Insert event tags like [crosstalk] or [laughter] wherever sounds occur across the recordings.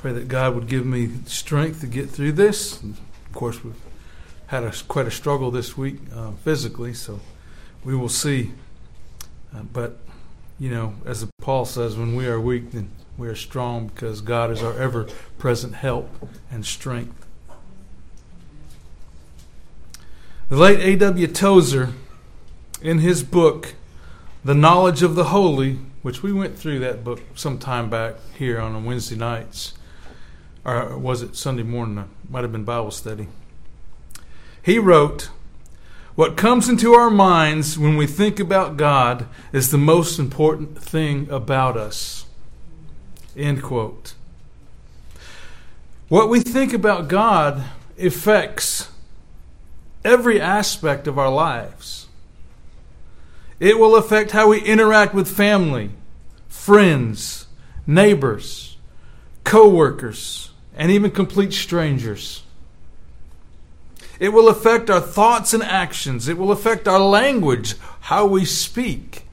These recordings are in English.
Pray that God would give me strength to get through this. And of course, we've had a, quite a struggle this week uh, physically, so we will see. Uh, but, you know, as Paul says, when we are weak, then we are strong because God is our ever present help and strength. The late A.W. Tozer, in his book, The Knowledge of the Holy, which we went through that book some time back here on Wednesday nights, or was it Sunday morning? It might have been Bible study. He wrote, What comes into our minds when we think about God is the most important thing about us. End quote. What we think about God affects every aspect of our lives. It will affect how we interact with family, friends, neighbors, co workers, and even complete strangers. It will affect our thoughts and actions. It will affect our language, how we speak.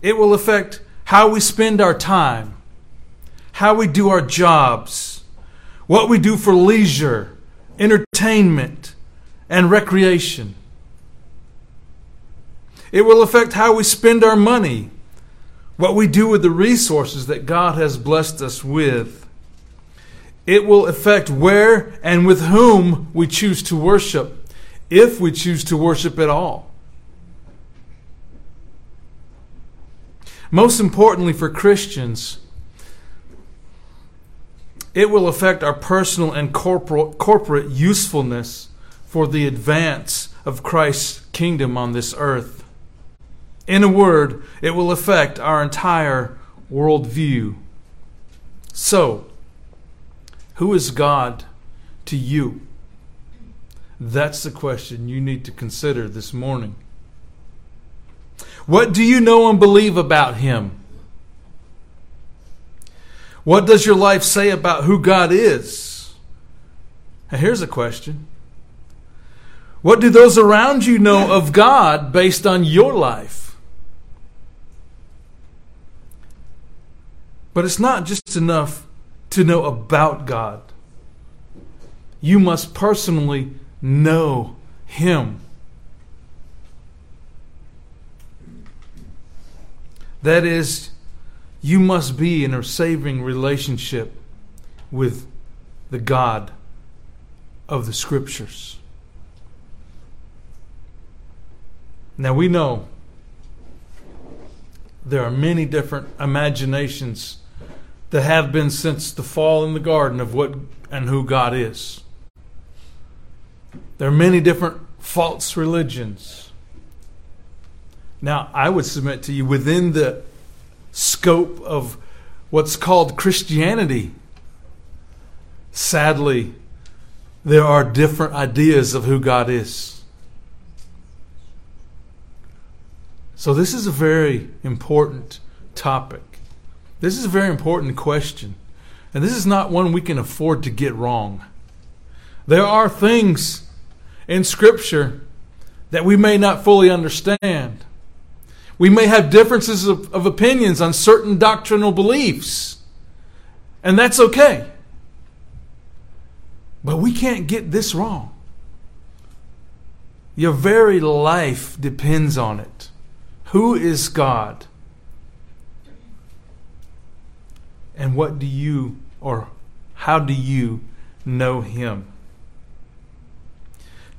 It will affect how we spend our time, how we do our jobs, what we do for leisure, entertainment, and recreation. It will affect how we spend our money, what we do with the resources that God has blessed us with. It will affect where and with whom we choose to worship, if we choose to worship at all. Most importantly for Christians, it will affect our personal and corporal, corporate usefulness for the advance of Christ's kingdom on this earth. In a word, it will affect our entire worldview. So, who is God to you? That's the question you need to consider this morning. What do you know and believe about Him? What does your life say about who God is? Now, here's a question What do those around you know of God based on your life? But it's not just enough to know about God. You must personally know Him. That is, you must be in a saving relationship with the God of the Scriptures. Now we know there are many different imaginations that have been since the fall in the garden of what and who God is. There are many different false religions. Now, I would submit to you within the scope of what's called Christianity, sadly, there are different ideas of who God is. So, this is a very important topic. This is a very important question. And this is not one we can afford to get wrong. There are things in Scripture that we may not fully understand. We may have differences of, of opinions on certain doctrinal beliefs. And that's okay. But we can't get this wrong. Your very life depends on it. Who is God? And what do you, or how do you know him?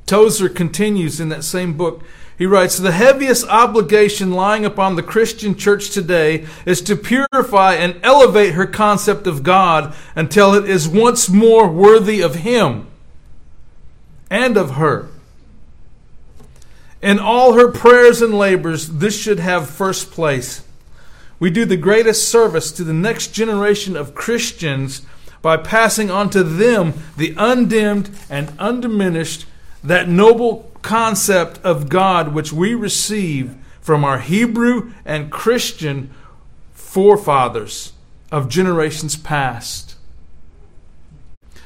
Tozer continues in that same book. He writes The heaviest obligation lying upon the Christian church today is to purify and elevate her concept of God until it is once more worthy of Him and of her. In all her prayers and labors, this should have first place we do the greatest service to the next generation of Christians by passing on to them the undimmed and undiminished, that noble concept of God which we receive from our Hebrew and Christian forefathers of generations past.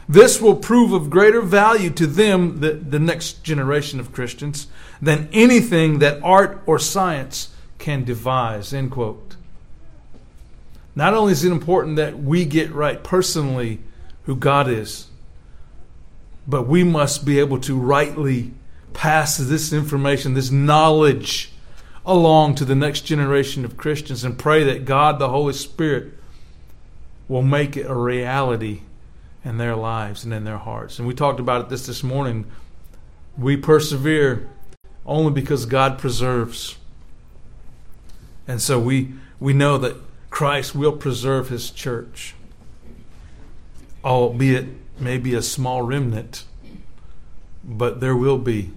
This will prove of greater value to them, the, the next generation of Christians, than anything that art or science can devise. End quote. Not only is it important that we get right personally who God is, but we must be able to rightly pass this information, this knowledge along to the next generation of Christians and pray that God, the Holy Spirit, will make it a reality in their lives and in their hearts. And we talked about it this this morning. We persevere only because God preserves. And so we we know that Christ will preserve his church. Albeit maybe a small remnant, but there will be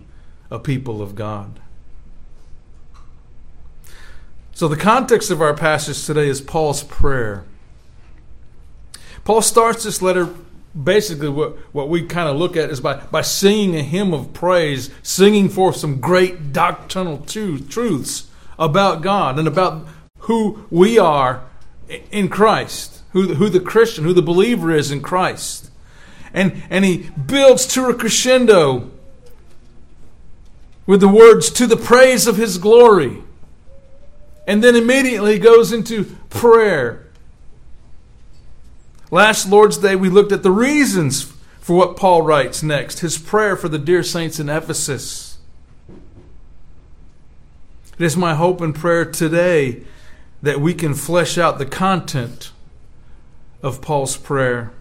a people of God. So, the context of our passage today is Paul's prayer. Paul starts this letter basically what, what we kind of look at is by, by singing a hymn of praise, singing forth some great doctrinal truths about God and about who we are in Christ, who, who the Christian, who the believer is in Christ. And, and he builds to a crescendo with the words, to the praise of his glory. And then immediately goes into prayer. Last Lord's Day, we looked at the reasons for what Paul writes next his prayer for the dear saints in Ephesus. It is my hope and prayer today that we can flesh out the content of Paul's prayer.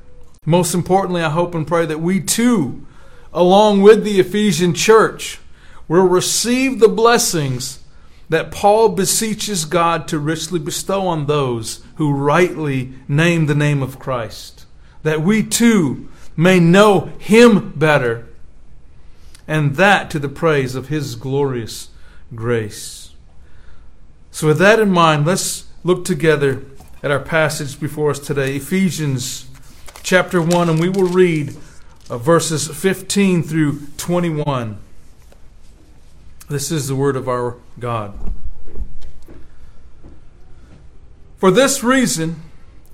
Most importantly, I hope and pray that we too, along with the Ephesian church, will receive the blessings that Paul beseeches God to richly bestow on those who rightly name the name of Christ, that we too may know him better, and that to the praise of his glorious grace. So, with that in mind, let's look together at our passage before us today, Ephesians chapter 1, and we will read uh, verses 15 through 21. This is the word of our God. For this reason,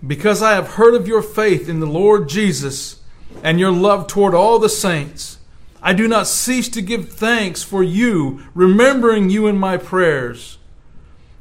because I have heard of your faith in the Lord Jesus and your love toward all the saints, I do not cease to give thanks for you, remembering you in my prayers,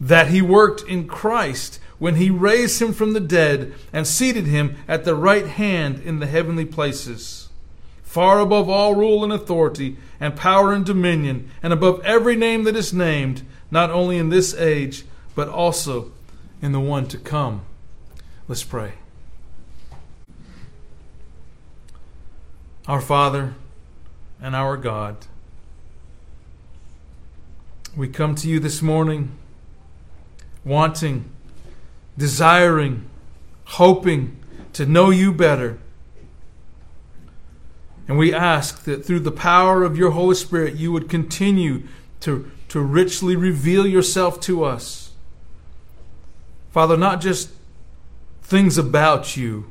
that he worked in Christ when he raised him from the dead and seated him at the right hand in the heavenly places, far above all rule and authority and power and dominion, and above every name that is named, not only in this age, but also in the one to come. Let's pray. Our Father and our God, we come to you this morning wanting, desiring, hoping to know you better and we ask that through the power of your Holy Spirit, you would continue to, to richly reveal yourself to us. Father, not just things about you,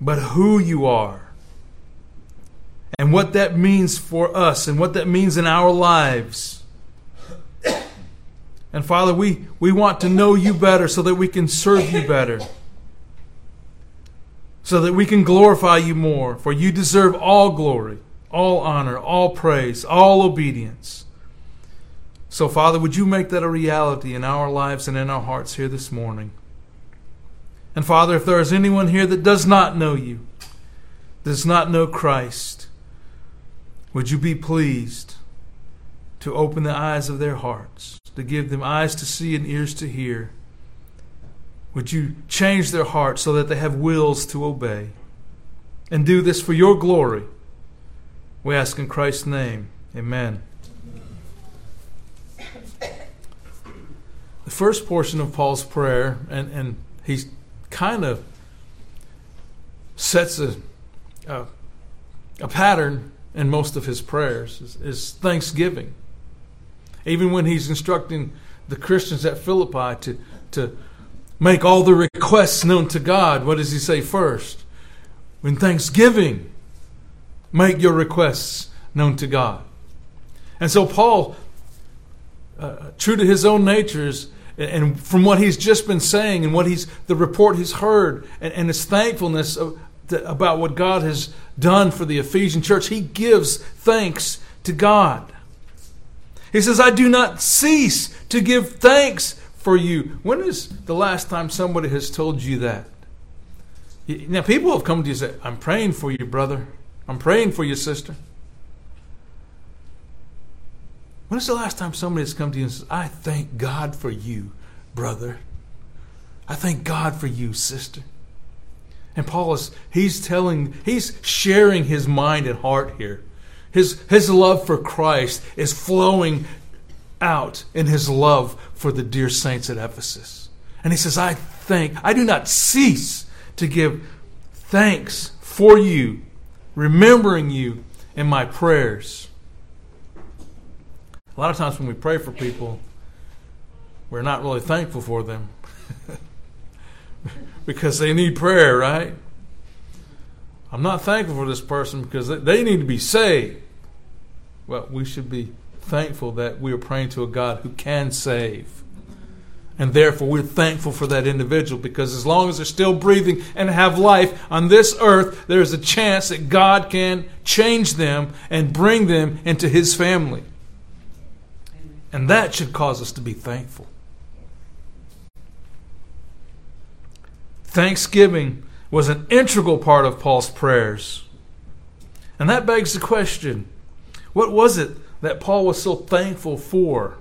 but who you are. And what that means for us and what that means in our lives. And Father, we, we want to know you better so that we can serve you better so that we can glorify you more. For you deserve all glory, all honor, all praise, all obedience. So, Father, would you make that a reality in our lives and in our hearts here this morning? And, Father, if there is anyone here that does not know you, does not know Christ, would you be pleased to open the eyes of their hearts, to give them eyes to see and ears to hear? Would you change their hearts so that they have wills to obey? And do this for your glory. We ask in Christ's name. Amen. The first portion of Paul's prayer, and, and he kind of sets a, a, a, pattern in most of his prayers, is, is thanksgiving. Even when he's instructing the Christians at Philippi to, to make all the requests known to God, what does he say first? In thanksgiving, make your requests known to God. And so Paul, uh, true to his own natures, and from what he's just been saying and what he's the report he's heard and, and his thankfulness of, to, about what God has done for the Ephesian church, he gives thanks to God. He says, I do not cease to give thanks for you. When is the last time somebody has told you that? Now, people have come to you and said, I'm praying for you, brother. I'm praying for you, sister. When is the last time somebody has come to you and says, I thank God for you, brother? I thank God for you, sister. And Paul is, he's telling, he's sharing his mind and heart here. His, his love for Christ is flowing out in his love for the dear saints at Ephesus. And he says, I thank, I do not cease to give thanks for you, remembering you in my prayers. A lot of times when we pray for people, we're not really thankful for them [laughs] because they need prayer, right? I'm not thankful for this person because they need to be saved. Well, we should be thankful that we are praying to a God who can save. And therefore, we're thankful for that individual because as long as they're still breathing and have life on this earth, there's a chance that God can change them and bring them into His family. And that should cause us to be thankful. Thanksgiving was an integral part of Paul's prayers. And that begs the question what was it that Paul was so thankful for?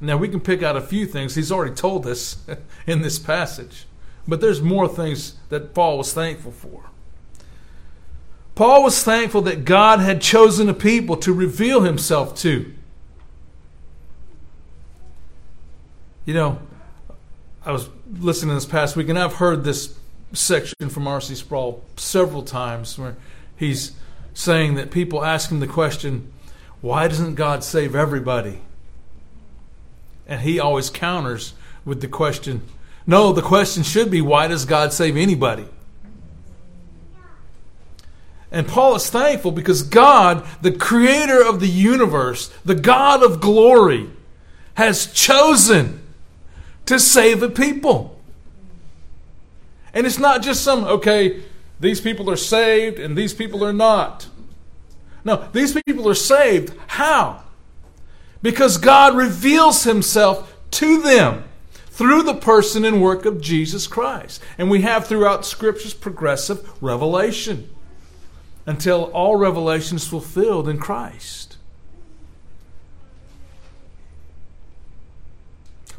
Now, we can pick out a few things. He's already told us [laughs] in this passage. But there's more things that Paul was thankful for. Paul was thankful that God had chosen a people to reveal himself to. You know, I was listening this past week, and I've heard this section from R.C. Sproul several times where he's saying that people ask him the question, why doesn't God save everybody? And he always counters with the question, no, the question should be, why does God save anybody? And Paul is thankful because God, the creator of the universe, the God of glory, has chosen to save a people. And it's not just some, okay, these people are saved and these people are not. No, these people are saved. How? Because God reveals himself to them through the person and work of Jesus Christ. And we have throughout Scripture's progressive revelation until all revelation is fulfilled in Christ.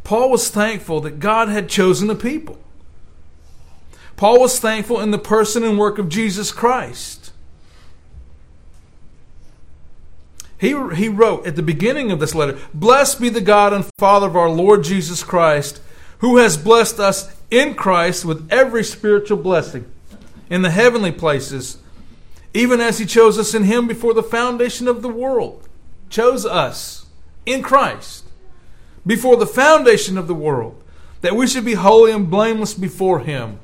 Paul was thankful that God had chosen a people. Paul was thankful in the person and work of Jesus Christ. He, he wrote at the beginning of this letter Blessed be the God and Father of our Lord Jesus Christ, who has blessed us in Christ with every spiritual blessing in the heavenly places, even as he chose us in him before the foundation of the world. Chose us in Christ before the foundation of the world, that we should be holy and blameless before him.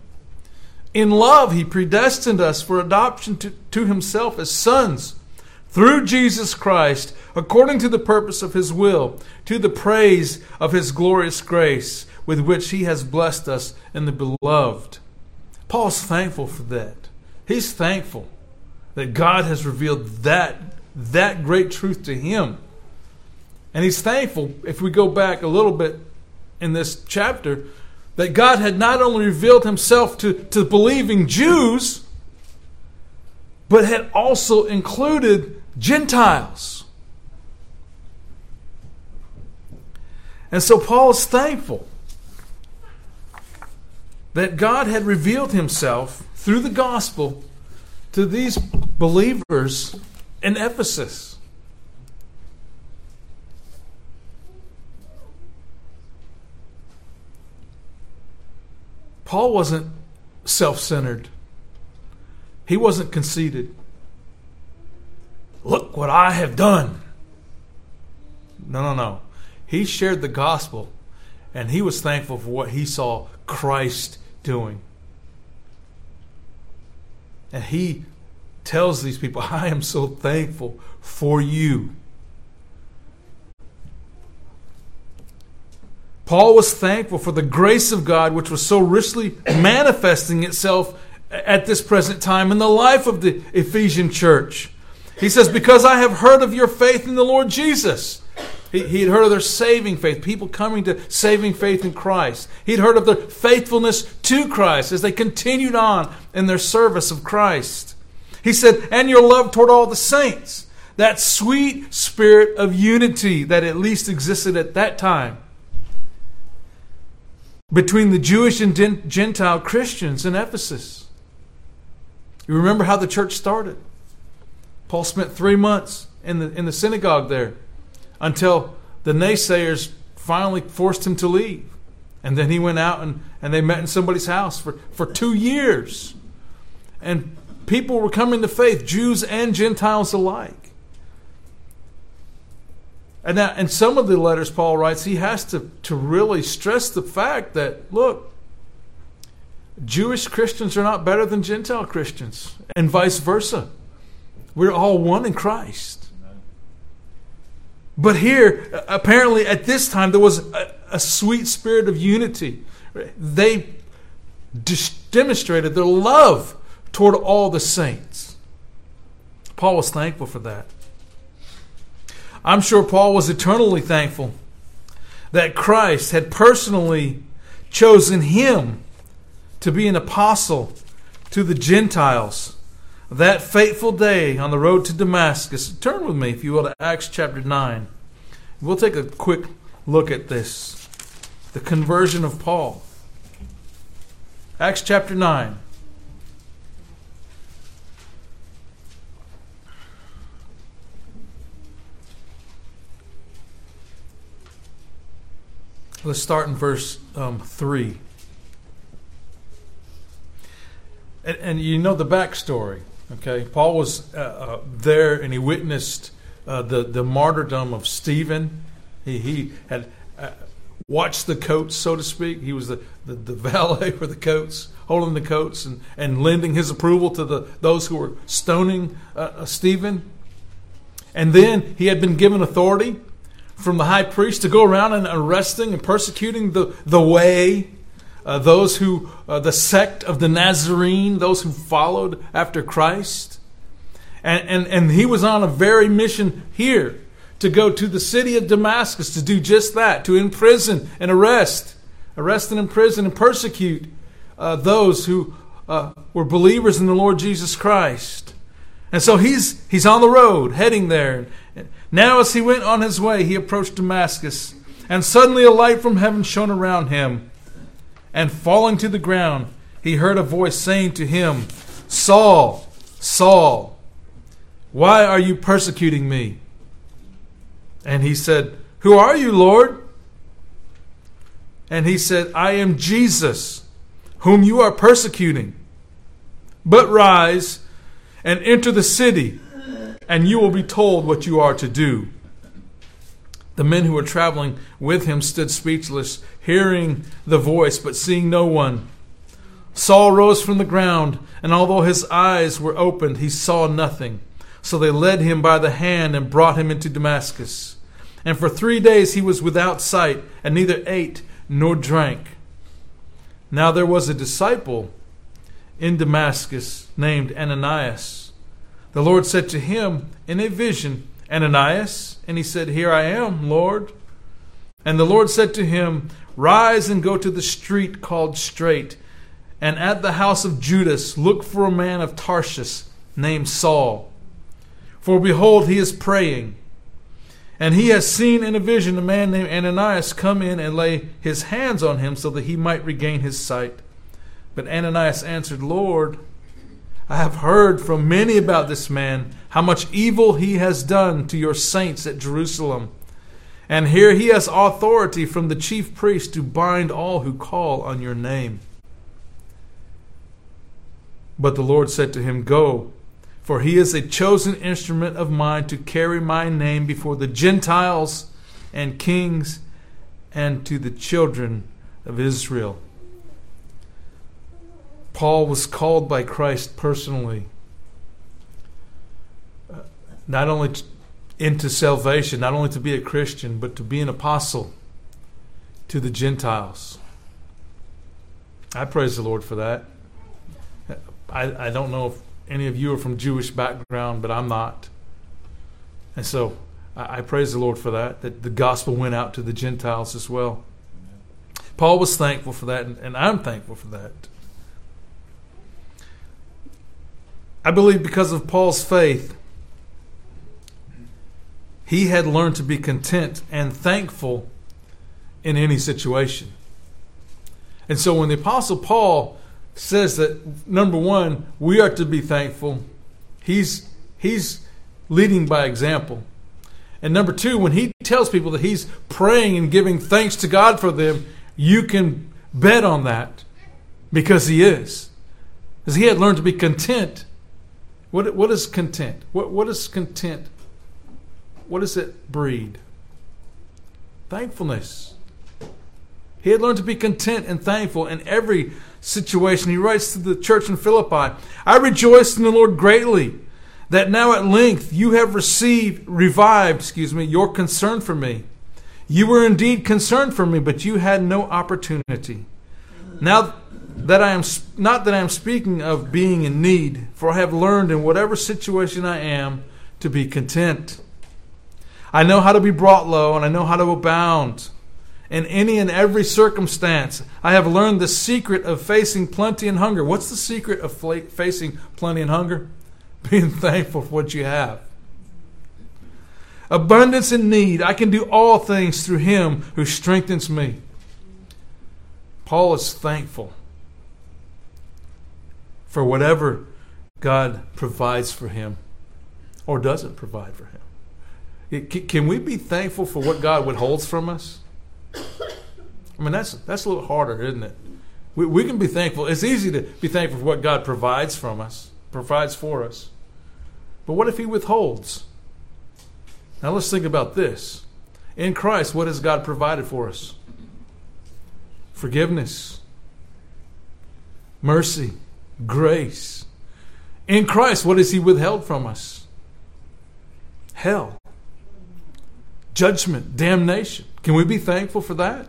In love, he predestined us for adoption to, to himself as sons through Jesus Christ, according to the purpose of his will, to the praise of his glorious grace with which he has blessed us in the beloved. Paul's thankful for that. He's thankful that God has revealed that, that great truth to him. And he's thankful, if we go back a little bit in this chapter, that God had not only revealed himself to, to believing Jews, but had also included Gentiles. And so Paul is thankful that God had revealed himself through the gospel to these believers in Ephesus. Paul wasn't self centered, he wasn't conceited. Look what I have done. No, no, no. He shared the gospel and he was thankful for what he saw Christ doing. And he tells these people, I am so thankful for you. Paul was thankful for the grace of God, which was so richly manifesting itself at this present time in the life of the Ephesian church. He says, Because I have heard of your faith in the Lord Jesus. He, he had heard of their saving faith, people coming to saving faith in Christ. He'd heard of their faithfulness to Christ as they continued on in their service of Christ. He said, And your love toward all the saints. That sweet spirit of unity that at least existed at that time between the Jewish and Gentile Christians in Ephesus. You remember how the church started? Paul spent three months in the, in the synagogue there until the naysayers finally forced him to leave. And then he went out and, and they met in somebody's house for, for two years. And people were coming to faith, Jews and Gentiles alike. And now, in some of the letters Paul writes, he has to, to really stress the fact that, look, Jewish Christians are not better than Gentile Christians, and vice versa. We're all one in Christ. But here, apparently at this time, there was a, a sweet spirit of unity. They demonstrated their love toward all the saints. Paul was thankful for that. I'm sure Paul was eternally thankful that Christ had personally chosen him to be an apostle to the Gentiles. That fateful day on the road to Damascus. Turn with me, if you will, to Acts chapter 9. We'll take a quick look at this the conversion of Paul. Acts chapter 9. Let's start in verse um, 3. And, and, you know the backstory, okay? Paul was uh, uh, there and he witnessed uh, the, the martyrdom of Stephen. He, he had uh, watched the coats, so to speak. He was the, the, the, [laughs] valet for the coats, holding the coats and, and lending his approval to the, those who were stoning uh, uh, Stephen. And then he had been given authority from the high priest to go around and arresting and persecuting the, the way, uh, those who, uh, the sect of the Nazarene, those who followed after Christ. And, and, and he was on a very mission here to go to the city of Damascus to do just that, to imprison and arrest, arrest and imprison and persecute uh, those who uh, were believers in the Lord Jesus Christ. And so he's, he's on the road heading there. Now, as he went on his way, he approached Damascus, and suddenly a light from heaven shone around him. And falling to the ground, he heard a voice saying to him, Saul, Saul, why are you persecuting me? And he said, Who are you, Lord? And he said, I am Jesus, whom you are persecuting. But rise and enter the city and you will be told what you are to do. The men who were traveling with him stood speechless, hearing the voice, but seeing no one. Saul rose from the ground, and although his eyes were opened, he saw nothing. So they led him by the hand and brought him into Damascus. And for three days he was without sight, and neither ate nor drank. Now there was a disciple in Damascus named Ananias. The Lord said to him in a vision, Ananias, and he said, Here I am, Lord. And the Lord said to him, Rise and go to the street called Straight, and at the house of Judas look for a man of Tarshish named Saul. For behold, he is praying. And he has seen in a vision a man named Ananias come in and lay his hands on him so that he might regain his sight. But Ananias answered, Lord, I have heard from many about this man, how much evil he has done to your saints at Jerusalem. And here he has authority from the chief priest to bind all who call on your name. But the Lord said to him, Go, for he is a chosen instrument of mine to carry my name before the Gentiles and kings and to the children of Israel. Paul was called by Christ personally, uh, not only into salvation, not only to be a Christian, but to be an apostle to the Gentiles. I praise the Lord for that. I, I don't know if any of you are from Jewish background, but I'm not. And so I, I praise the Lord for that, that the gospel went out to the Gentiles as well. Paul was thankful for that, and, and I'm thankful for that. I believe because of Paul's faith, he had learned to be content and thankful in any situation. And so when the Apostle Paul says that, number one, we are to be thankful, he's, he's leading by example. And number two, when he tells people that he's praying and giving thanks to God for them, you can bet on that because he is. Because he had learned to be content. What, what is content? What, what is content? What does it breed? Thankfulness. He had learned to be content and thankful in every situation. He writes to the church in Philippi I rejoice in the Lord greatly that now at length you have received, revived, excuse me, your concern for me. You were indeed concerned for me, but you had no opportunity. Now that I am not that I am speaking of being in need, for I have learned in whatever situation I am to be content. I know how to be brought low, and I know how to abound. In any and every circumstance, I have learned the secret of facing plenty and hunger. What's the secret of facing plenty and hunger? [laughs] being thankful for what you have. Abundance and need. I can do all things through him who strengthens me. Paul is thankful for whatever God provides for him or doesn't provide for him. Can we be thankful for what God withholds from us? I mean, that's, that's a little harder, isn't it? We, we can be thankful. It's easy to be thankful for what God provides from us, provides for us. But what if he withholds? Now let's think about this. In Christ, what has God provided for us? Forgiveness, mercy, grace. In Christ, what has he withheld from us? Hell, judgment, damnation. Can we be thankful for that?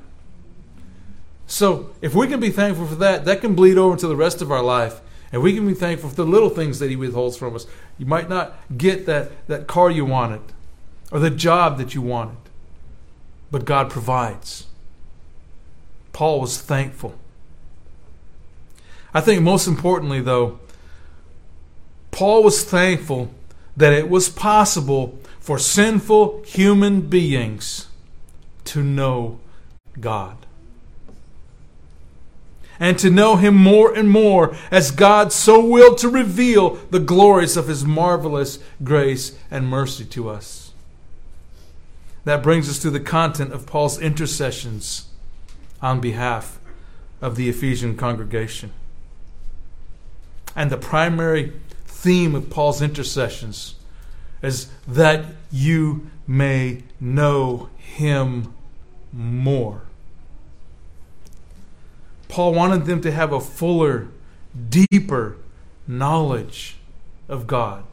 So, if we can be thankful for that, that can bleed over to the rest of our life and we can be thankful for the little things that He withholds from us. You might not get that, that car you wanted or the job that you wanted, but God provides. Paul was thankful. I think most importantly, though, Paul was thankful that it was possible for sinful human beings to know God and to know him more and more as God so willed to reveal the glories of his marvelous grace and mercy to us. That brings us to the content of Paul's intercessions on behalf of the Ephesian congregation. And the primary theme of Paul's intercessions is that you may know him more. Paul wanted them to have a fuller, deeper knowledge of God.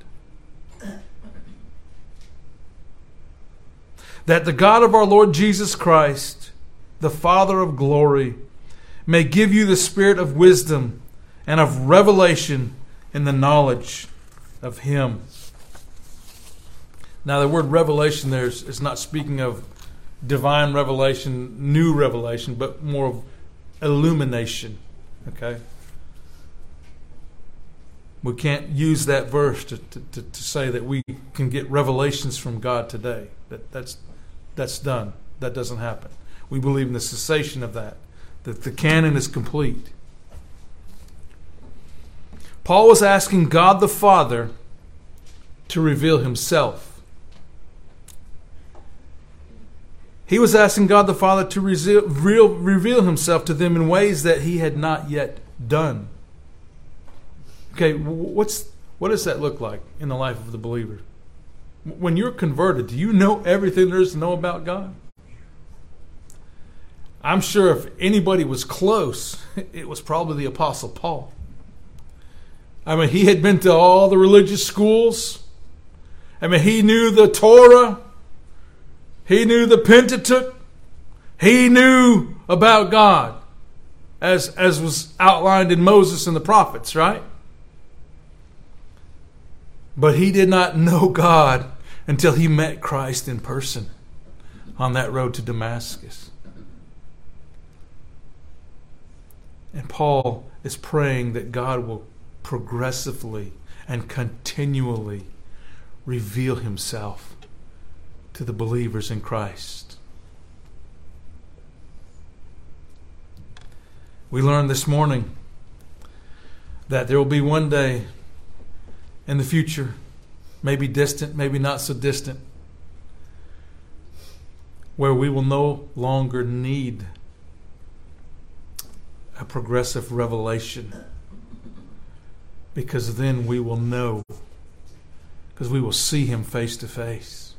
That the God of our Lord Jesus Christ, the Father of glory, may give you the spirit of wisdom and of revelation in the knowledge of Him. Now, the word revelation there is, is not speaking of divine revelation, new revelation, but more of illumination. Okay? We can't use that verse to, to, to, say that we can get revelations from God today. That, that's, that's done. That doesn't happen. We believe in the cessation of that, that the canon is complete. Paul was asking God the Father to reveal himself He was asking God the Father to reveal, himself to them in ways that he had not yet done. Okay, what's, what does that look like in the life of the believer? When you're converted, do you know everything there is to know about God? I'm sure if anybody was close, [laughs] it was probably the Apostle Paul. I mean, he had been to all the religious schools. I mean, he knew the Torah. He knew the Pentateuch. He knew about God as, as was outlined in Moses and the prophets, right? But he did not know God until he met Christ in person on that road to Damascus. And Paul is praying that God will progressively and continually reveal himself to the believers in Christ. We learned this morning that there will be one day in the future, maybe distant, maybe not so distant, where we will no longer need a progressive revelation because then we will know because we will see him face to face.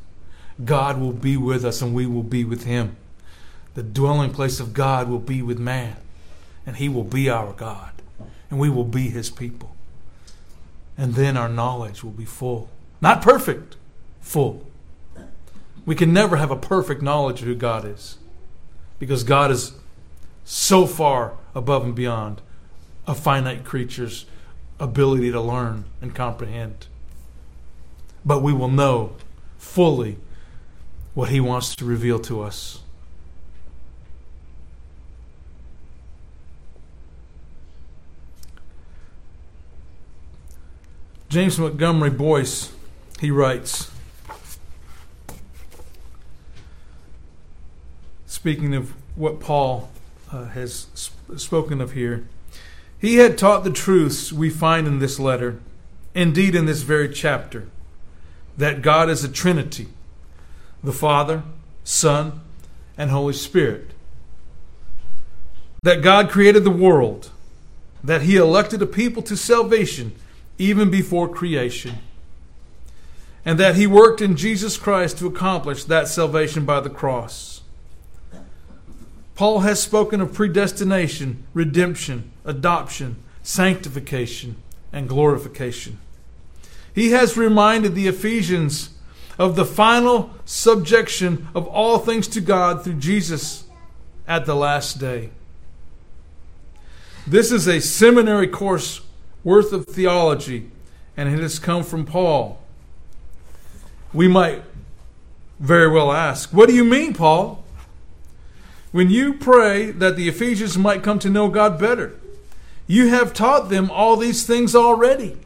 God will be with us and we will be with him. The dwelling place of god will be with man and he will be our god and we will be his people. And then our knowledge will be full. Not perfect full. We can never have a perfect knowledge of who god is because god is so far above and beyond a finite creature's ability to learn and comprehend. But we will know fully what He wants to reveal to us. James Montgomery Boice, he writes, speaking of what Paul uh, has sp- spoken of here. He had taught the truths we find in this letter, indeed in this very chapter, that God is a Trinity the Father, Son, and Holy Spirit. That God created the world, that He elected a people to salvation even before creation, and that He worked in Jesus Christ to accomplish that salvation by the cross. Paul has spoken of predestination, redemption, adoption, sanctification, and glorification. He has reminded the Ephesians of the final subjection of all things to God through Jesus at the last day. This is a seminary course worth of theology, and it has come from Paul. We might very well ask, What do you mean, Paul? When you pray that the Ephesians might come to know God better, you have taught them all these things already.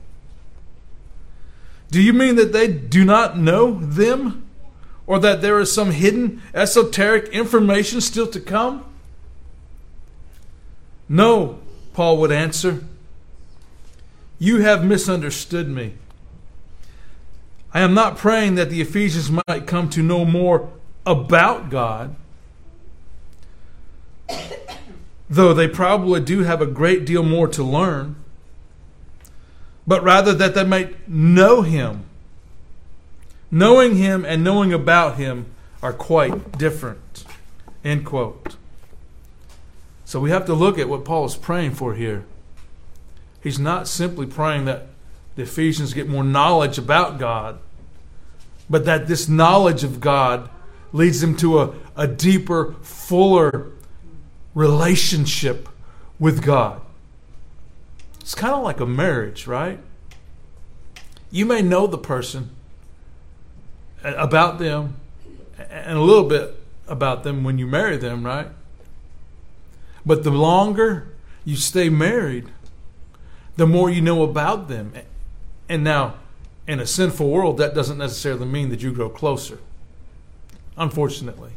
Do you mean that they do not know them? Or that there is some hidden esoteric information still to come? No, Paul would answer. You have misunderstood me. I am not praying that the Ephesians might come to know more about God though they probably do have a great deal more to learn, but rather that they might know Him. Knowing Him and knowing about Him are quite different. End quote. So we have to look at what Paul is praying for here. He's not simply praying that the Ephesians get more knowledge about God, but that this knowledge of God leads them to a, a deeper, fuller relationship with God. It's kind of like a marriage, right? You may know the person uh, about them and a little bit about them when you marry them, right? But the longer you stay married, the more you know about them. And now, in a sinful world, that doesn't necessarily mean that you grow closer, unfortunately.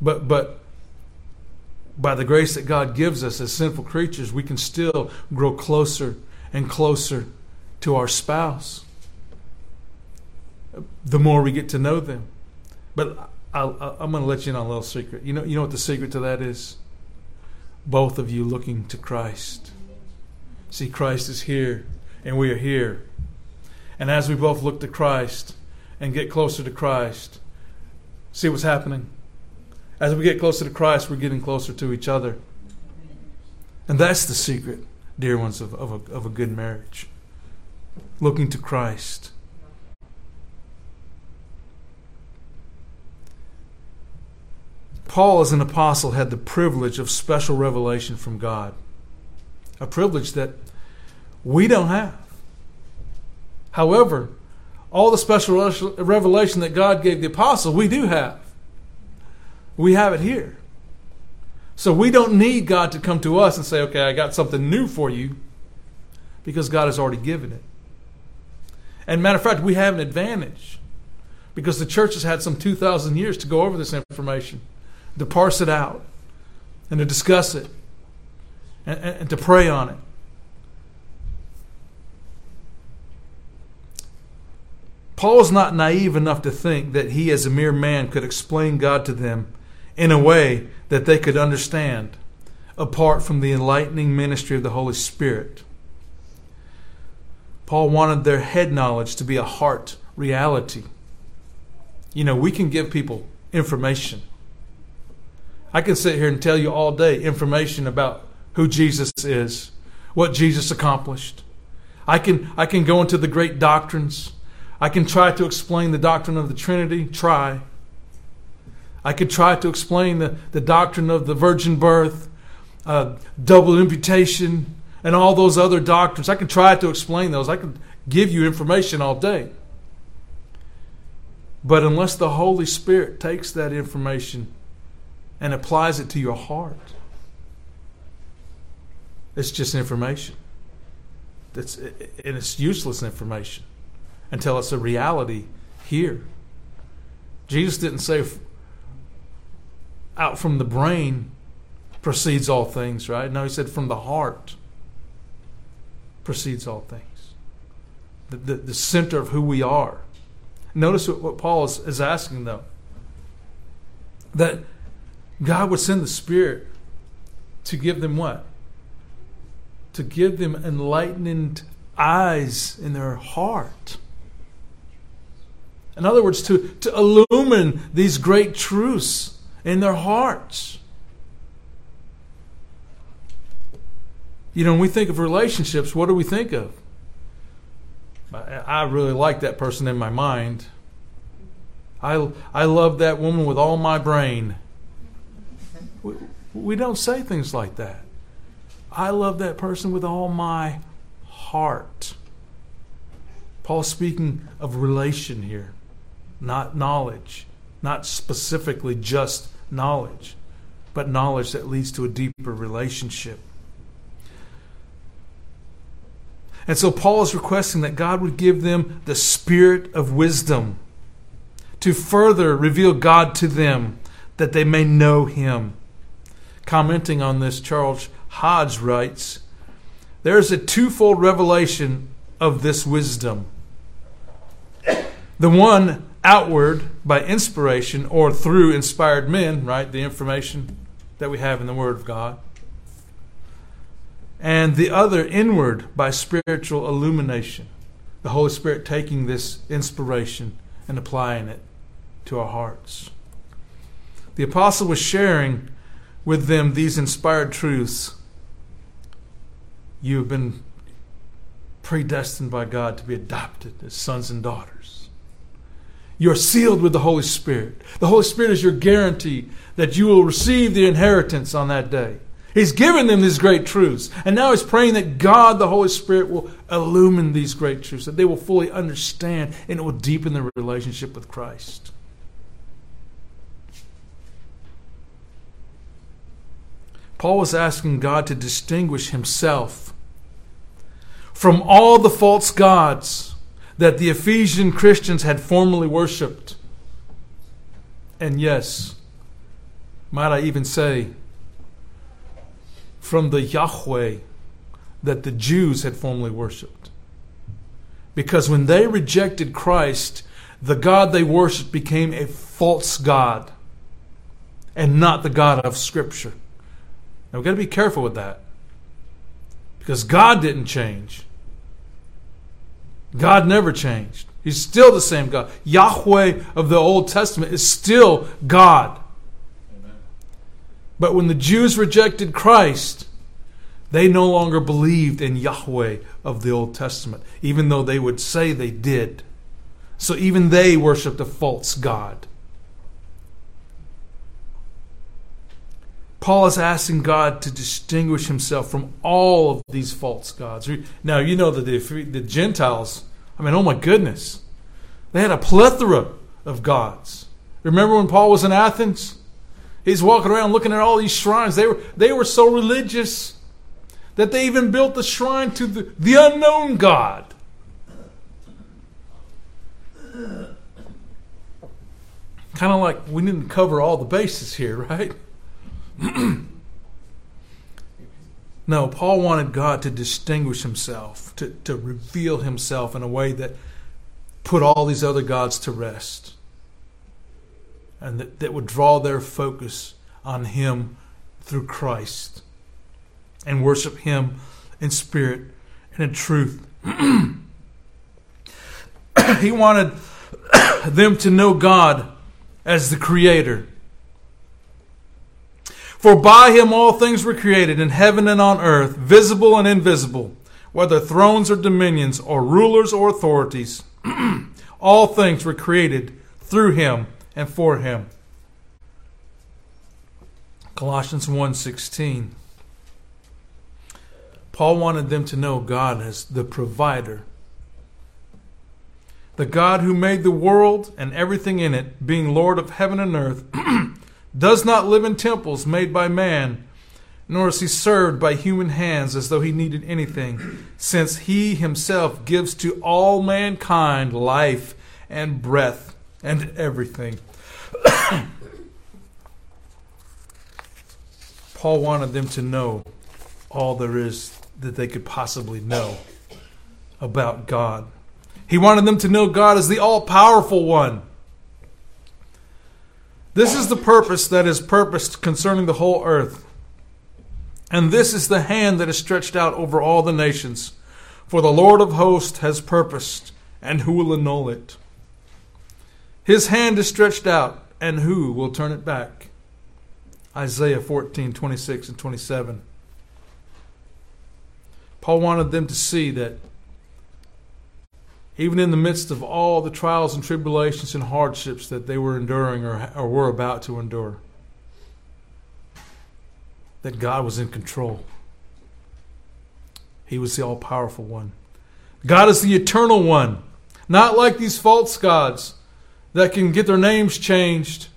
But, but by the grace that God gives us as sinful creatures, we can still grow closer and closer to our spouse the more we get to know them. But i am going to let you in on a little secret. You know, you know what the secret to that is? Both of you looking to Christ. See, Christ is here, and we are here. And as we both look to Christ and get closer to Christ, see what's happening? As we get closer to Christ, we're getting closer to each other. And that's the secret, dear ones, of, of, a, of a good marriage. Looking to Christ. Paul, as an apostle, had the privilege of special revelation from God, a privilege that we don't have. However, all the special revelation that God gave the apostle, we do have. We have it here. So we don't need God to come to us and say, okay, I got something new for you, because God has already given it. And matter of fact, we have an advantage because the church has had some 2,000 years to go over this information to parse it out and to discuss it and, and to pray on it. Paul is not naive enough to think that he, as a mere man, could explain God to them in a way that they could understand apart from the enlightening ministry of the Holy Spirit. Paul wanted their head knowledge to be a heart reality. You know, we can give people information I can sit here and tell you all day information about who Jesus is, what Jesus accomplished. I can, I can go into the great doctrines. I can try to explain the doctrine of the Trinity. Try. I could try to explain the, the doctrine of the virgin birth, uh, double imputation, and all those other doctrines. I could try to explain those. I could give you information all day. But unless the Holy Spirit takes that information and applies it to your heart, it's just information. It's, and it's useless information until it's a reality here. Jesus didn't say out from the brain proceeds all things, right? No, he said from the heart proceeds all things. The, the, the center of who we are. Notice what, what Paul is, is asking, though. That God would send the Spirit to give them what? To give them enlightened eyes in their heart. In other words, to, to illumine these great truths in their hearts. You know, when we think of relationships, what do we think of? I really like that person in my mind. I, I love that woman with all my brain. We, we don't say things like that. I love that person with all my heart. Paul's speaking of relation here, not knowledge, not specifically just knowledge, but knowledge that leads to a deeper relationship. And so Paul is requesting that God would give them the spirit of wisdom to further reveal God to them, that they may know him. Commenting on this, Charles Hodge writes There is a twofold revelation of this wisdom. The one outward by inspiration or through inspired men, right? The information that we have in the Word of God. And the other inward by spiritual illumination. The Holy Spirit taking this inspiration and applying it to our hearts. The apostle was sharing with them these inspired truths. You have been predestined by God to be adopted as sons and daughters. You're sealed with the Holy Spirit. The Holy Spirit is your guarantee that you will receive the inheritance on that day. He's given them these great truths. And now he's praying that God, the Holy Spirit, will illumine these great truths, that they will fully understand and it will deepen their relationship with Christ. Paul was asking God to distinguish himself from all the false gods that the Ephesian Christians had formerly worshiped. And yes, might I even say, from the Yahweh that the Jews had formerly worshiped. Because when they rejected Christ, the God they worshiped became a false God and not the God of Scripture. Now we've got to be careful with that. Because God didn't change. God never changed. He's still the same God. Yahweh of the Old Testament is still God. But when the Jews rejected Christ, they no longer believed in Yahweh of the Old Testament, even though they would say they did. So even they worshiped a false God. Paul is asking God to distinguish himself from all of these false gods. Now, you know that the, the Gentiles, I mean, oh my goodness, they had a plethora of gods. Remember when Paul was in Athens? He's walking around looking at all these shrines. They were, they were so religious that they even built a shrine to the, the unknown God. Kind of like we didn't cover all the bases here, right? [clears throat] no, Paul wanted God to distinguish himself, to, to reveal himself in a way that put all these other gods to rest. And that, that would draw their focus on him through Christ and worship him in spirit and in truth. [clears throat] he wanted [clears throat] them to know God as the Creator for by him all things were created in heaven and on earth, visible and invisible, whether thrones or dominions, or rulers or authorities. [clears throat] all things were created through him and for him. Colossians 1:16 Paul wanted them to know God as the provider. The God who made the world and everything in it, being Lord of heaven and earth, [clears throat] does not live in temples made by man, nor is he served by human hands as though he needed anything, since he himself gives to all mankind life and breath and everything. [coughs] Paul wanted them to know all there is that they could possibly know about God. He wanted them to know God as the all powerful one this is the purpose that is purposed concerning the whole earth. And this is the hand that is stretched out over all the nations. For the Lord of hosts has purposed, and who will annul it? His hand is stretched out, and who will turn it back? Isaiah 14, 26 and 27. Paul wanted them to see that even in the midst of all the trials and tribulations and hardships that they were enduring or, or were about to endure, that God was in control. He was the all powerful one. God is the eternal one, not like these false gods that can get their names changed.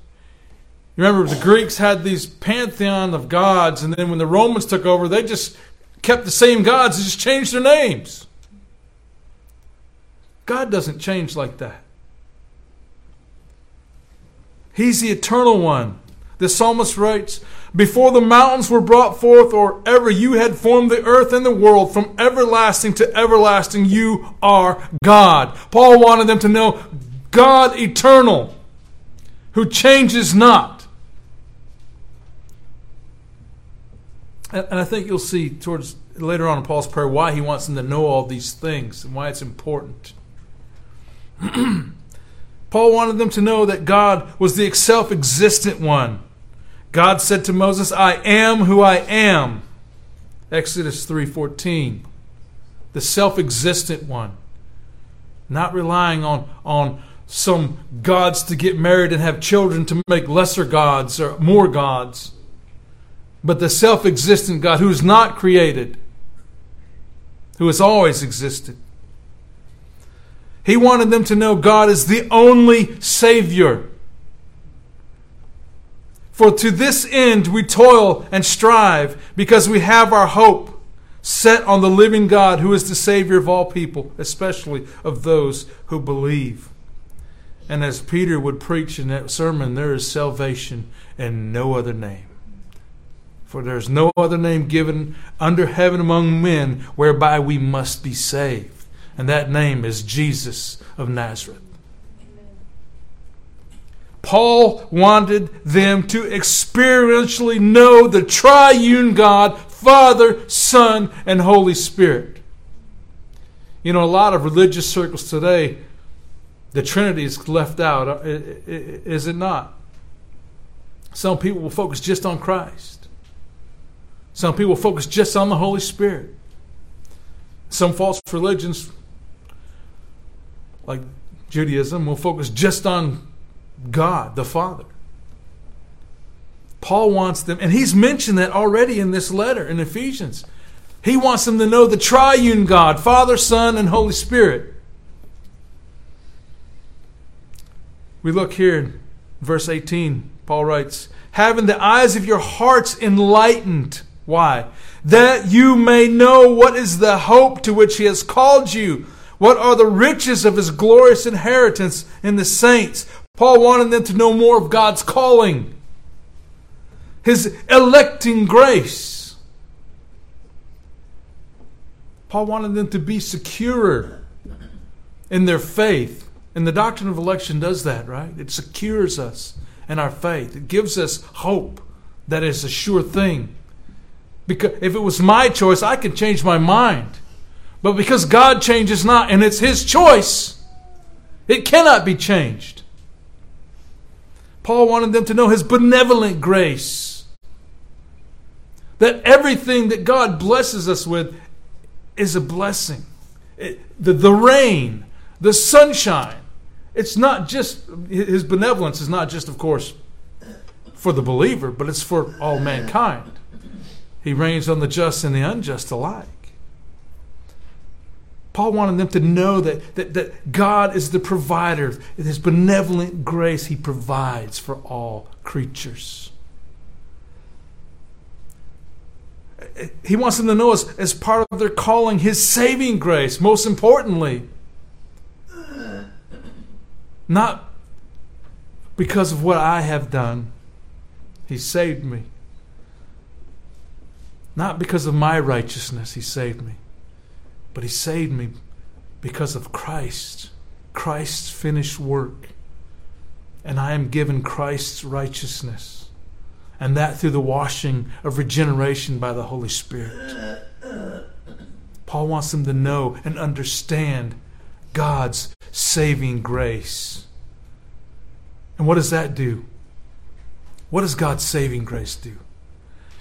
Remember the Greeks had these pantheon of gods, and then when the Romans took over, they just kept the same gods, they just changed their names. God doesn't change like that. He's the eternal one. The psalmist writes, Before the mountains were brought forth, or ever you had formed the earth and the world, from everlasting to everlasting, you are God. Paul wanted them to know God eternal, who changes not. And I think you'll see towards later on in Paul's prayer why he wants them to know all these things and why it's important. [clears throat] Paul wanted them to know that God was the self existent one. God said to Moses, I am who I am. Exodus 3:14. The self-existent one. Not relying on, on some gods to get married and have children to make lesser gods or more gods. But the self-existent God who is not created, who has always existed. He wanted them to know God is the only Savior. For to this end we toil and strive, because we have our hope set on the living God, who is the Savior of all people, especially of those who believe. And as Peter would preach in that sermon, there is salvation in no other name. For there is no other name given under heaven among men whereby we must be saved and that name is Jesus of Nazareth. Paul wanted them to experientially know the triune God, Father, Son, and Holy Spirit. You know, a lot of religious circles today, the Trinity is left out, uh, is it not? Some people will focus just on Christ. Some people focus just on the Holy Spirit. Some false religions, like Judaism, will focus just on God, the Father. Paul wants them, and he's mentioned that already in this letter in Ephesians. He wants them to know the triune God, Father, Son, and Holy Spirit. We look here in verse 18. Paul writes, Having the eyes of your hearts enlightened. Why? That you may know what is the hope to which he has called you. What are the riches of his glorious inheritance in the saints? Paul wanted them to know more of God's calling, his electing grace. Paul wanted them to be secure in their faith. And the doctrine of election does that, right? It secures us in our faith. It gives us hope that is a sure thing. Because if it was my choice, I could change my mind. But because God changes not, and it's His choice, it cannot be changed. Paul wanted them to know His benevolent grace. That everything that God blesses us with is a blessing. It, the, the rain, the sunshine, it's not just, his benevolence is not just, of course, for the believer, but it's for all mankind. He rains on the just and the unjust alike. Paul wanted them to know that, that, that God is the provider. In his benevolent grace, he provides for all creatures. He wants them to know as, as part of their calling, his saving grace, most importantly. Not because of what I have done. He saved me. Not because of my righteousness, He saved me. But He saved me because of Christ, Christ's finished work. And I am given Christ's righteousness. And that through the washing of regeneration by the Holy Spirit. Paul wants them to know and understand God's saving grace. And what does that do? What does God's saving grace do?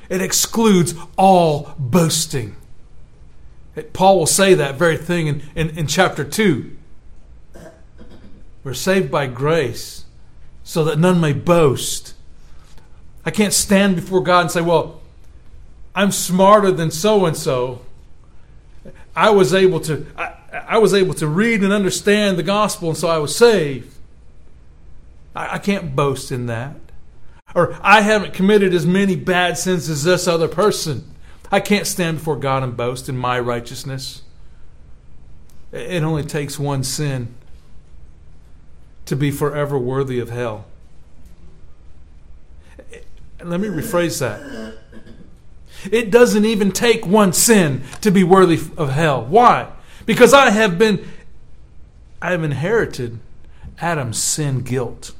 It excludes all boasting. Paul will say that very thing in, in, in chapter 2. We're saved by grace so that none may boast. I can't stand before God and say, well, I'm smarter than so and so. I was able to I, I was able to read and understand the gospel, and so I was saved. I, I can't boast in that. Or I haven't committed as many bad sins as this other person. I can't stand before God and boast in my righteousness. It only takes one sin to be forever worthy of hell. Let me rephrase that. It doesn't even take one sin to be worthy of hell. Why? Because I have been, I have inherited Adam's sin guilt.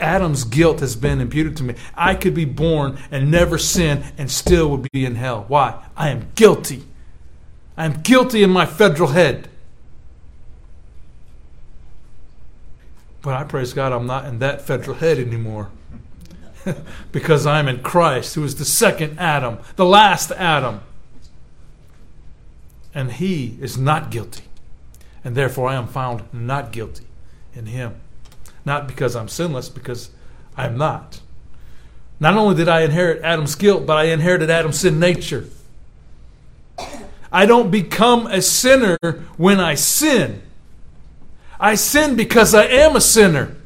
Adam's guilt has been imputed to me. I could be born and never sin and still would be in hell. Why? I am guilty. I am guilty in my federal head. But I praise God I'm not in that federal head anymore. [laughs] because I'm in Christ, who is the second Adam, the last Adam and he is not guilty. And therefore I am found not guilty in him. Not because I'm sinless, because I am not. Not only did I inherit Adam's guilt, but I inherited Adam's sin nature. I don't become a sinner when I sin. I sin because I am a sinner.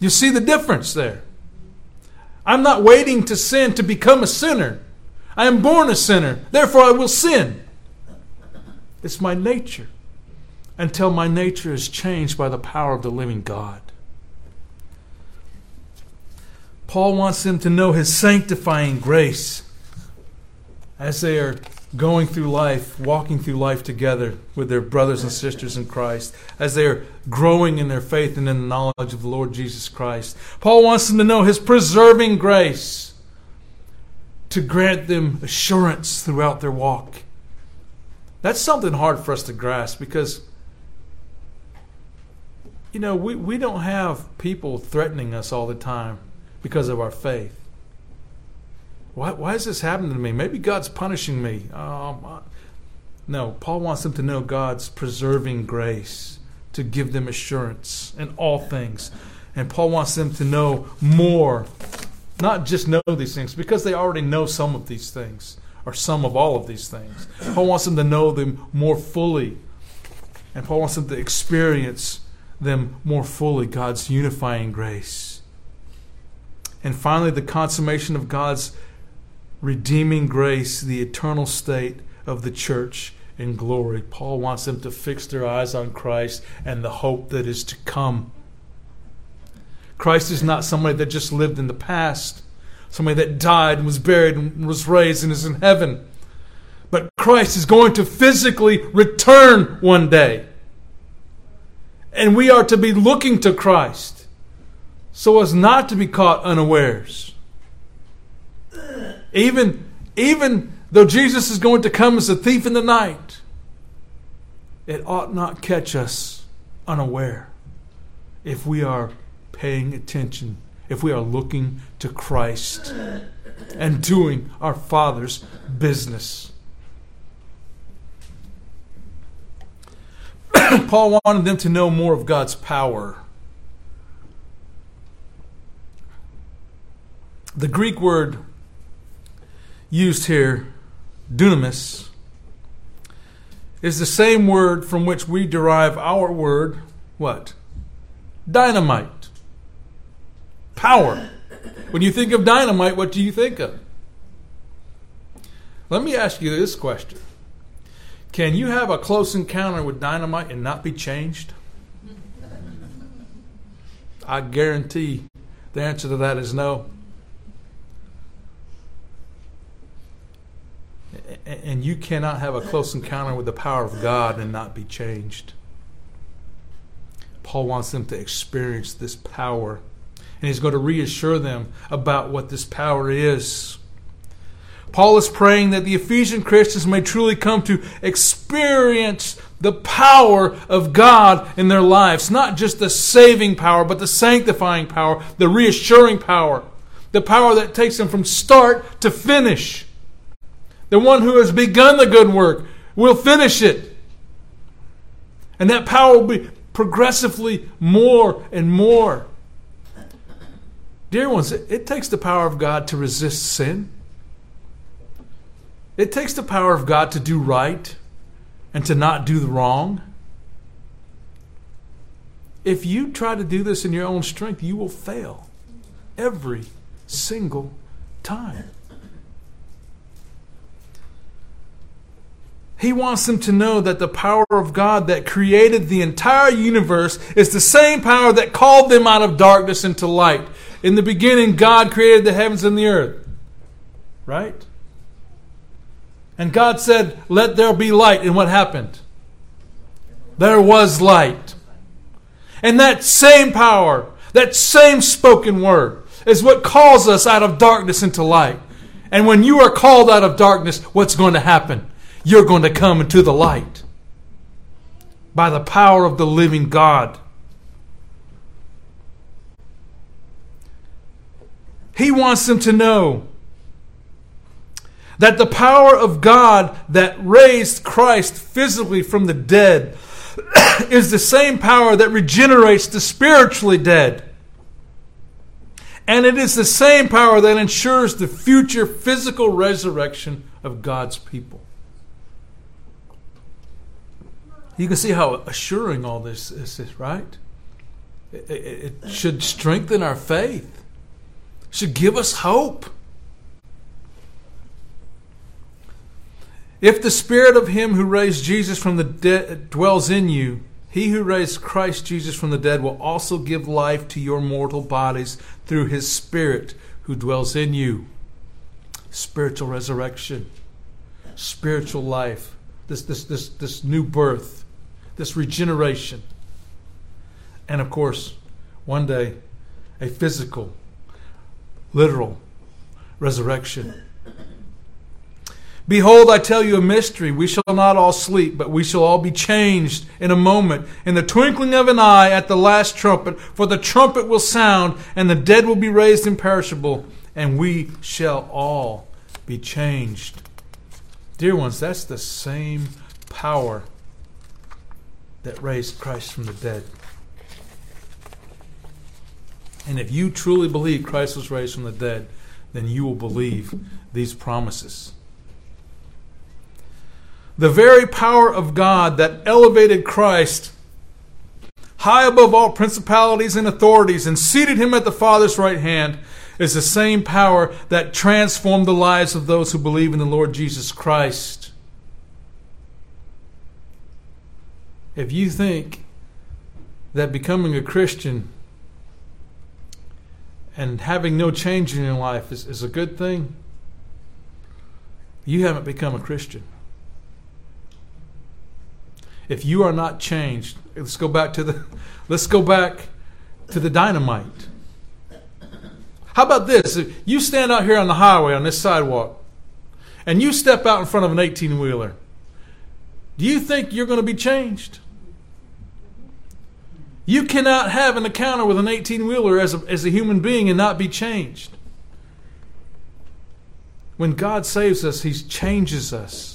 You see the difference there? I'm not waiting to sin to become a sinner. I am born a sinner. Therefore, I will sin. It's my nature until my nature is changed by the power of the living God. Paul wants them to know his sanctifying grace as they are going through life, walking through life together with their brothers and sisters in Christ, as they are growing in their faith and in the knowledge of the Lord Jesus Christ. Paul wants them to know his preserving grace to grant them assurance throughout their walk. That's something hard for us to grasp because you know, we, we don't have people threatening us all the time because of our faith. Why, why is this happening to me? Maybe God's punishing me. Um, no, Paul wants them to know God's preserving grace to give them assurance in all things. And Paul wants them to know more, not just know these things, because they already know some of these things, or some of all of these things. Paul wants them to know them more fully. And Paul wants them to experience them more fully, God's unifying grace. And finally, the consummation of God's redeeming grace, the eternal state of the church in glory. Paul wants them to fix their eyes on Christ and the hope that is to come. Christ is not somebody that just lived in the past, somebody that died and was buried and was raised and is in heaven. But Christ is going to physically return one day. And we are to be looking to Christ so as not to be caught unawares. Even, even though Jesus is going to come as a thief in the night, it ought not catch us unaware if we are paying attention, if we are looking to Christ and doing our Father's business. [coughs] Paul wanted them to know more of God's power. The Greek word used here, dunamis, is the same word from which we derive our word, what? Dynamite. Power. When you think of dynamite, what do you think of? Let me ask you this question Can you have a close encounter with dynamite and not be changed? I guarantee the answer to that is no. and you cannot have a close encounter with the power of God and not be changed. Paul wants them to experience this power, and he's going to reassure them about what this power is. Paul is praying that the Ephesian Christians may truly come to experience the power of God in their lives. Not just the saving power, but the sanctifying power, the reassuring power, the power that takes them from start to finish. The one who has begun the good work will finish it. And that power will be progressively more and more. Dear ones, it takes the power of God to resist sin. It takes the power of God to do right and to not do the wrong. If you try to do this in your own strength, you will fail every single time. He wants them to know that the power of God that created the entire universe is the same power that called them out of darkness into light. In the beginning, God created the heavens and the earth. Right? And God said, Let there be light. And what happened? There was light. And that same power, that same spoken word, is what calls us out of darkness into light. And when you are called out of darkness, what's going to happen? you're going to come into the light by the power of the living God. He wants them to know that the power of God that raised Christ physically from the dead [clears throat] is the same power that regenerates the spiritually dead. And it is the same power that ensures the future physical resurrection of God's people. You can see how assuring all this is, right? It, should strengthen our faith, should give us hope. If the spirit of him who raised Jesus from the dead dwells in you, he who raised Christ Jesus from the dead will also give life to your mortal bodies through his spirit who dwells in you. Spiritual resurrection, spiritual life, this, this, this, this new birth this regeneration. And of course, one day, a physical, literal resurrection. Behold, I tell you a mystery. We shall not all sleep, but we shall all be changed in a moment, in the twinkling of an eye at the last trumpet. For the trumpet will sound, and the dead will be raised imperishable, and we shall all be changed. Dear ones, that's the same power that raised Christ from the dead. And if you truly believe Christ was raised from the dead, then you will believe these promises. The very power of God that elevated Christ high above all principalities and authorities and seated him at the Father's right hand is the same power that transformed the lives of those who believe in the Lord Jesus Christ. If you think that becoming a Christian and having no change in your life is, is a good thing, you haven't become a Christian. If you are not changed, let's go back to the let's go back to the dynamite. How about this? If you stand out here on the highway on this sidewalk and you step out in front of an 18 wheeler, do you think you're going to be changed? You cannot have an encounter with an 18 wheeler as a, as a human being and not be changed. When God saves us, He changes us.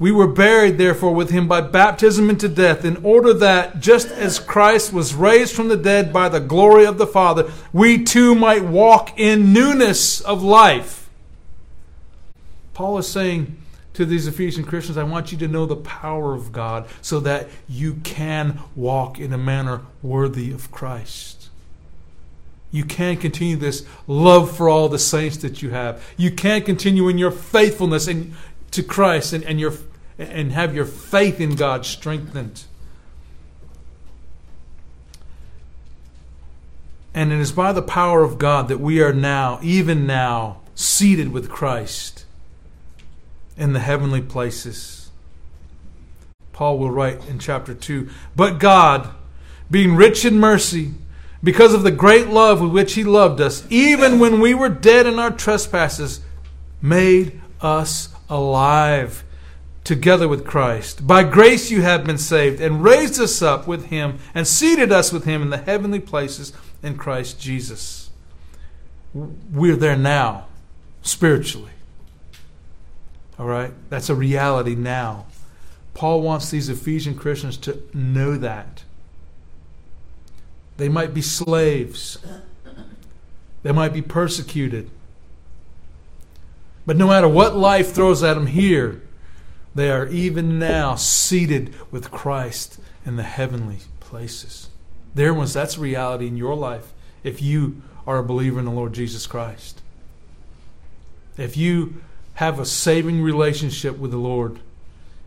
We were buried, therefore, with him by baptism into death, in order that, just as Christ was raised from the dead by the glory of the Father, we too might walk in newness of life. Paul is saying to these Ephesian Christians, I want you to know the power of God so that you can walk in a manner worthy of Christ. You can continue this love for all the saints that you have. You can continue in your faithfulness and to Christ and, and your and have your faith in God strengthened. And it is by the power of God that we are now, even now, seated with Christ in the heavenly places. Paul will write in chapter 2 But God, being rich in mercy, because of the great love with which He loved us, even when we were dead in our trespasses, made us alive together with Christ. By grace you have been saved, and raised us up with him, and seated us with him in the heavenly places in Christ Jesus. We're there now, spiritually. All right? That's a reality now. Paul wants these Ephesian Christians to know that. They might be slaves, they might be persecuted. But no matter what life throws at them here, they are even now seated with Christ in the heavenly places. There was that's reality in your life if you are a believer in the Lord Jesus Christ. If you have a saving relationship with the Lord,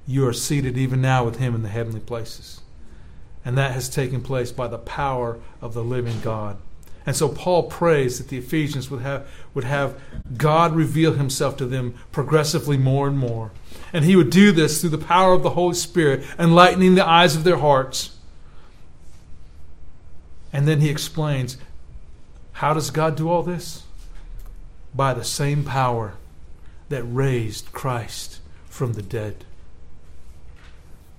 you are seated even now with Him in the heavenly places. And that has taken place by the power of the living God. And so Paul prays that the Ephesians would have, would have God reveal himself to them progressively more and more. And he would do this through the power of the Holy Spirit, enlightening the eyes of their hearts. And then he explains how does God do all this? By the same power that raised Christ from the dead.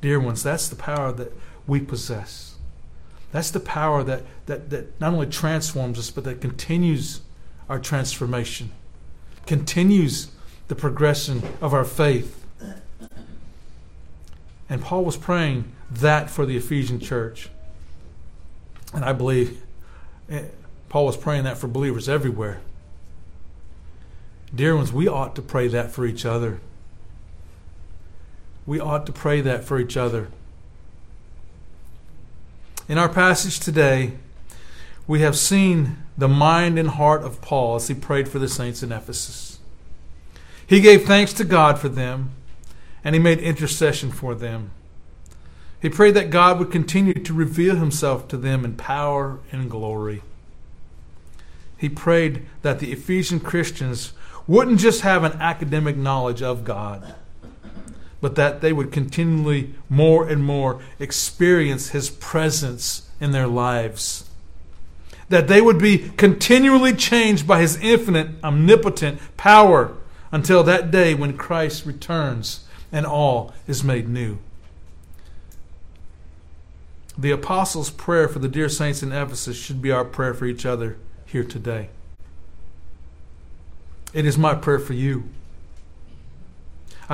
Dear ones, that's the power that we possess. That's the power that, that, that not only transforms us, but that continues our transformation, continues the progression of our faith. And Paul was praying that for the Ephesian church. And I believe eh, Paul was praying that for believers everywhere. Dear ones, we ought to pray that for each other. We ought to pray that for each other. In our passage today, we have seen the mind and heart of Paul as he prayed for the saints in Ephesus. He gave thanks to God for them, and he made intercession for them. He prayed that God would continue to reveal himself to them in power and glory. He prayed that the Ephesian Christians wouldn't just have an academic knowledge of God but that they would continually more and more experience His presence in their lives. That they would be continually changed by His infinite, omnipotent power until that day when Christ returns and all is made new. The apostles' prayer for the dear saints in Ephesus should be our prayer for each other here today. It is my prayer for you.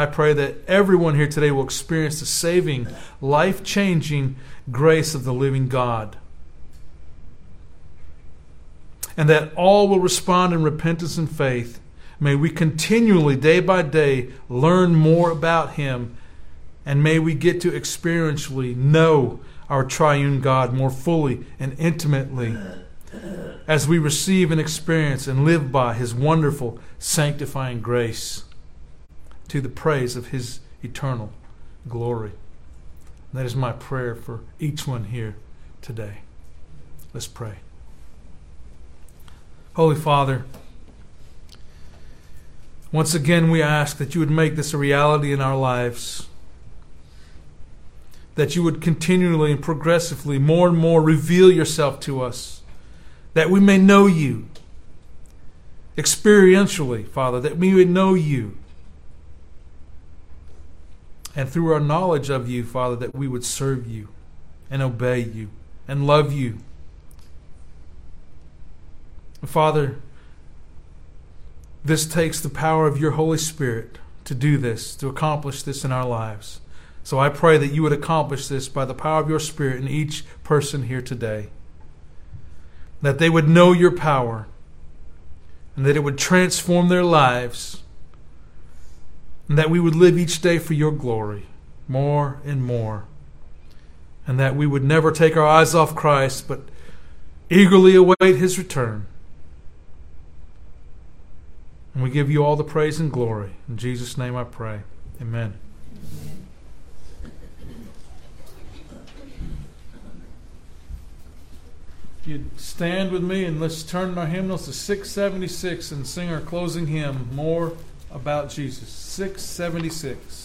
I pray that everyone here today will experience the saving, life changing grace of the living God. And that all will respond in repentance and faith. May we continually, day by day, learn more about Him. And may we get to experientially know our triune God more fully and intimately as we receive and experience and live by His wonderful sanctifying grace to the praise of His eternal glory. That is my prayer for each one here today. Let's pray. Holy Father, once again we ask that you would make this a reality in our lives. That you would continually and progressively, more and more, reveal yourself to us. That we may know you experientially, Father, that we would know you and through our knowledge of you, Father, that we would serve you and obey you and love you. Father, this takes the power of your Holy Spirit to do this, to accomplish this in our lives. So I pray that you would accomplish this by the power of your Spirit in each person here today. That they would know your power and that it would transform their lives and that we would live each day for your glory more and more, and that we would never take our eyes off Christ, but eagerly await his return. And we give you all the praise and glory. In Jesus' name I pray. Amen. If you'd stand with me and let's turn our hymnals to 676 and sing our closing hymn, More about Jesus. 676.